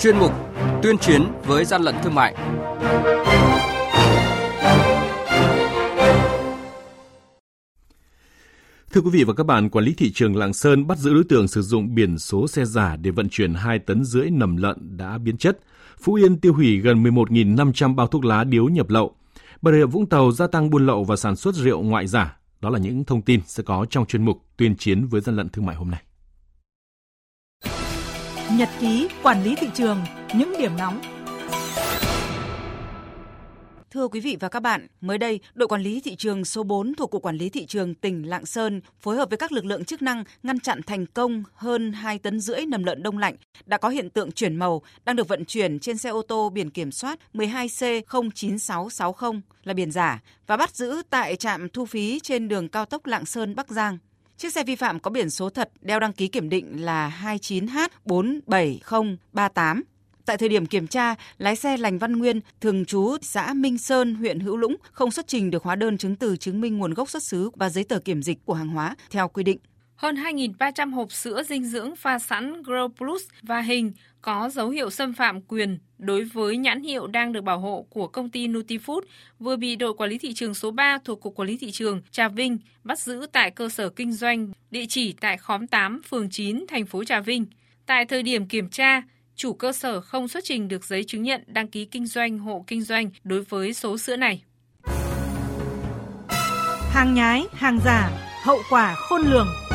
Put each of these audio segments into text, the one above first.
chuyên mục tuyên chiến với gian lận thương mại. Thưa quý vị và các bạn, quản lý thị trường Lạng Sơn bắt giữ đối tượng sử dụng biển số xe giả để vận chuyển 2 tấn rưỡi nầm lợn đã biến chất. Phú Yên tiêu hủy gần 11.500 bao thuốc lá điếu nhập lậu. Bà Rịa Vũng Tàu gia tăng buôn lậu và sản xuất rượu ngoại giả. Đó là những thông tin sẽ có trong chuyên mục tuyên chiến với gian lận thương mại hôm nay. Nhật ký quản lý thị trường, những điểm nóng Thưa quý vị và các bạn, mới đây, đội quản lý thị trường số 4 thuộc Cục Quản lý Thị trường tỉnh Lạng Sơn phối hợp với các lực lượng chức năng ngăn chặn thành công hơn 2 tấn rưỡi nầm lợn đông lạnh đã có hiện tượng chuyển màu đang được vận chuyển trên xe ô tô biển kiểm soát 12C09660 là biển giả và bắt giữ tại trạm thu phí trên đường cao tốc Lạng Sơn Bắc Giang. Chiếc xe vi phạm có biển số thật đeo đăng ký kiểm định là 29H47038 Tại thời điểm kiểm tra, lái xe Lành Văn Nguyên, thường trú xã Minh Sơn, huyện Hữu Lũng không xuất trình được hóa đơn chứng từ chứng minh nguồn gốc xuất xứ và giấy tờ kiểm dịch của hàng hóa theo quy định. Hơn 2.300 hộp sữa dinh dưỡng pha sẵn Grow Plus và hình có dấu hiệu xâm phạm quyền đối với nhãn hiệu đang được bảo hộ của công ty Nutifood vừa bị đội quản lý thị trường số 3 thuộc Cục Quản lý Thị trường Trà Vinh bắt giữ tại cơ sở kinh doanh địa chỉ tại khóm 8, phường 9, thành phố Trà Vinh. Tại thời điểm kiểm tra, chủ cơ sở không xuất trình được giấy chứng nhận đăng ký kinh doanh hộ kinh doanh đối với số sữa này. Hàng nhái, hàng giả, hậu quả khôn lường.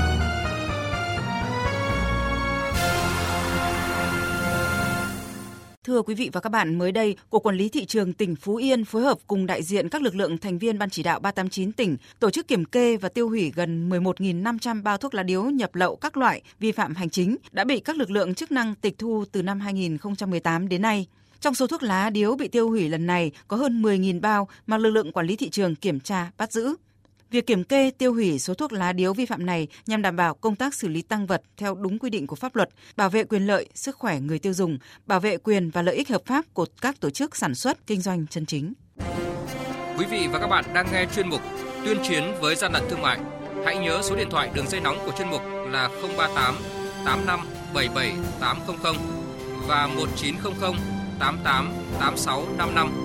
Thưa quý vị và các bạn, mới đây, Cục Quản lý Thị trường tỉnh Phú Yên phối hợp cùng đại diện các lực lượng thành viên Ban chỉ đạo 389 tỉnh tổ chức kiểm kê và tiêu hủy gần 11.500 bao thuốc lá điếu nhập lậu các loại vi phạm hành chính đã bị các lực lượng chức năng tịch thu từ năm 2018 đến nay. Trong số thuốc lá điếu bị tiêu hủy lần này có hơn 10.000 bao mà lực lượng quản lý thị trường kiểm tra bắt giữ. Việc kiểm kê tiêu hủy số thuốc lá điếu vi phạm này nhằm đảm bảo công tác xử lý tăng vật theo đúng quy định của pháp luật, bảo vệ quyền lợi, sức khỏe người tiêu dùng, bảo vệ quyền và lợi ích hợp pháp của các tổ chức sản xuất, kinh doanh chân chính. Quý vị và các bạn đang nghe chuyên mục Tuyên chiến với gian lận thương mại. Hãy nhớ số điện thoại đường dây nóng của chuyên mục là 038 85 77 800 và 1900 88 86 55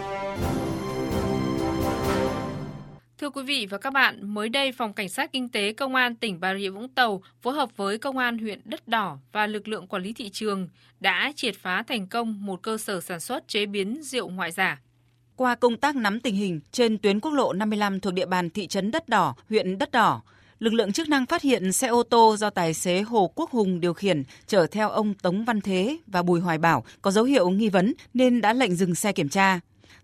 Thưa quý vị và các bạn, mới đây Phòng Cảnh sát Kinh tế Công an tỉnh Bà Rịa Vũng Tàu phối hợp với Công an huyện Đất Đỏ và lực lượng quản lý thị trường đã triệt phá thành công một cơ sở sản xuất chế biến rượu ngoại giả. Qua công tác nắm tình hình trên tuyến quốc lộ 55 thuộc địa bàn thị trấn Đất Đỏ, huyện Đất Đỏ, lực lượng chức năng phát hiện xe ô tô do tài xế Hồ Quốc Hùng điều khiển chở theo ông Tống Văn Thế và Bùi Hoài Bảo có dấu hiệu nghi vấn nên đã lệnh dừng xe kiểm tra.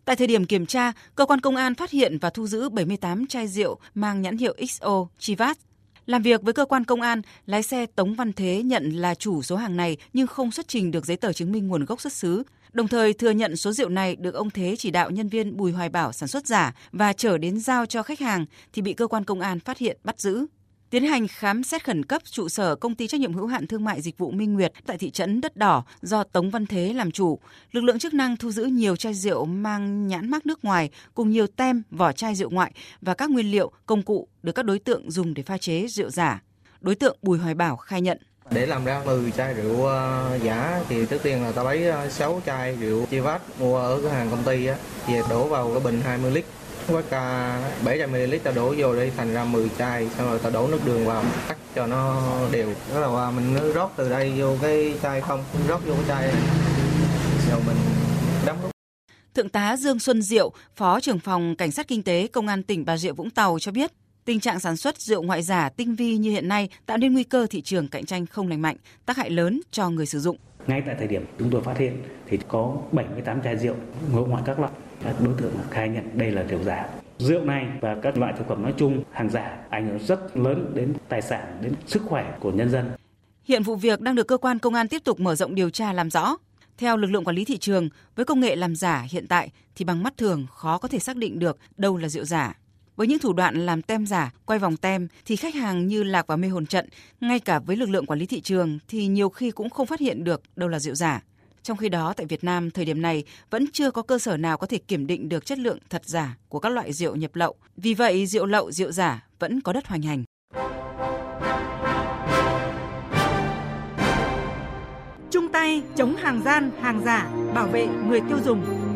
Tại thời điểm kiểm tra, cơ quan công an phát hiện và thu giữ 78 chai rượu mang nhãn hiệu XO Chivas. Làm việc với cơ quan công an, lái xe Tống Văn Thế nhận là chủ số hàng này nhưng không xuất trình được giấy tờ chứng minh nguồn gốc xuất xứ. Đồng thời thừa nhận số rượu này được ông Thế chỉ đạo nhân viên Bùi Hoài Bảo sản xuất giả và chở đến giao cho khách hàng thì bị cơ quan công an phát hiện bắt giữ tiến hành khám xét khẩn cấp trụ sở công ty trách nhiệm hữu hạn thương mại dịch vụ Minh Nguyệt tại thị trấn Đất Đỏ do Tống Văn Thế làm chủ. Lực lượng chức năng thu giữ nhiều chai rượu mang nhãn mác nước ngoài cùng nhiều tem, vỏ chai rượu ngoại và các nguyên liệu, công cụ được các đối tượng dùng để pha chế rượu giả. Đối tượng Bùi Hoài Bảo khai nhận để làm ra 10 chai rượu uh, giả thì trước tiên là ta lấy ờ, uh, 6 chai rượu Chivas mua ở cửa hàng công ty á, về đổ vào cái bình 20 lít quán ca 700ml ta đổ vô đây thành ra 10 chai xong rồi ta đổ nước đường vào cắt cho nó đều. Đó là mình rót từ đây vô cái chai không rót vô cái chai rồi mình đóng nút. Thượng tá Dương Xuân Diệu, Phó trưởng phòng Cảnh sát Kinh tế Công an tỉnh Bà Rịa Vũng Tàu cho biết, tình trạng sản xuất rượu ngoại giả tinh vi như hiện nay tạo nên nguy cơ thị trường cạnh tranh không lành mạnh, tác hại lớn cho người sử dụng. Ngay tại thời điểm chúng tôi phát hiện thì có 78 chai rượu ngộ ngoại các loại các đối tượng khai nhận đây là rượu giả. Rượu này và các loại thực phẩm nói chung hàng giả ảnh hưởng rất lớn đến tài sản đến sức khỏe của nhân dân. Hiện vụ việc đang được cơ quan công an tiếp tục mở rộng điều tra làm rõ. Theo lực lượng quản lý thị trường với công nghệ làm giả hiện tại thì bằng mắt thường khó có thể xác định được đâu là rượu giả. Với những thủ đoạn làm tem giả, quay vòng tem thì khách hàng như lạc vào mê hồn trận, ngay cả với lực lượng quản lý thị trường thì nhiều khi cũng không phát hiện được đâu là rượu giả. Trong khi đó, tại Việt Nam, thời điểm này vẫn chưa có cơ sở nào có thể kiểm định được chất lượng thật giả của các loại rượu nhập lậu. Vì vậy, rượu lậu, rượu giả vẫn có đất hoành hành. Chung tay chống hàng gian, hàng giả, bảo vệ người tiêu dùng.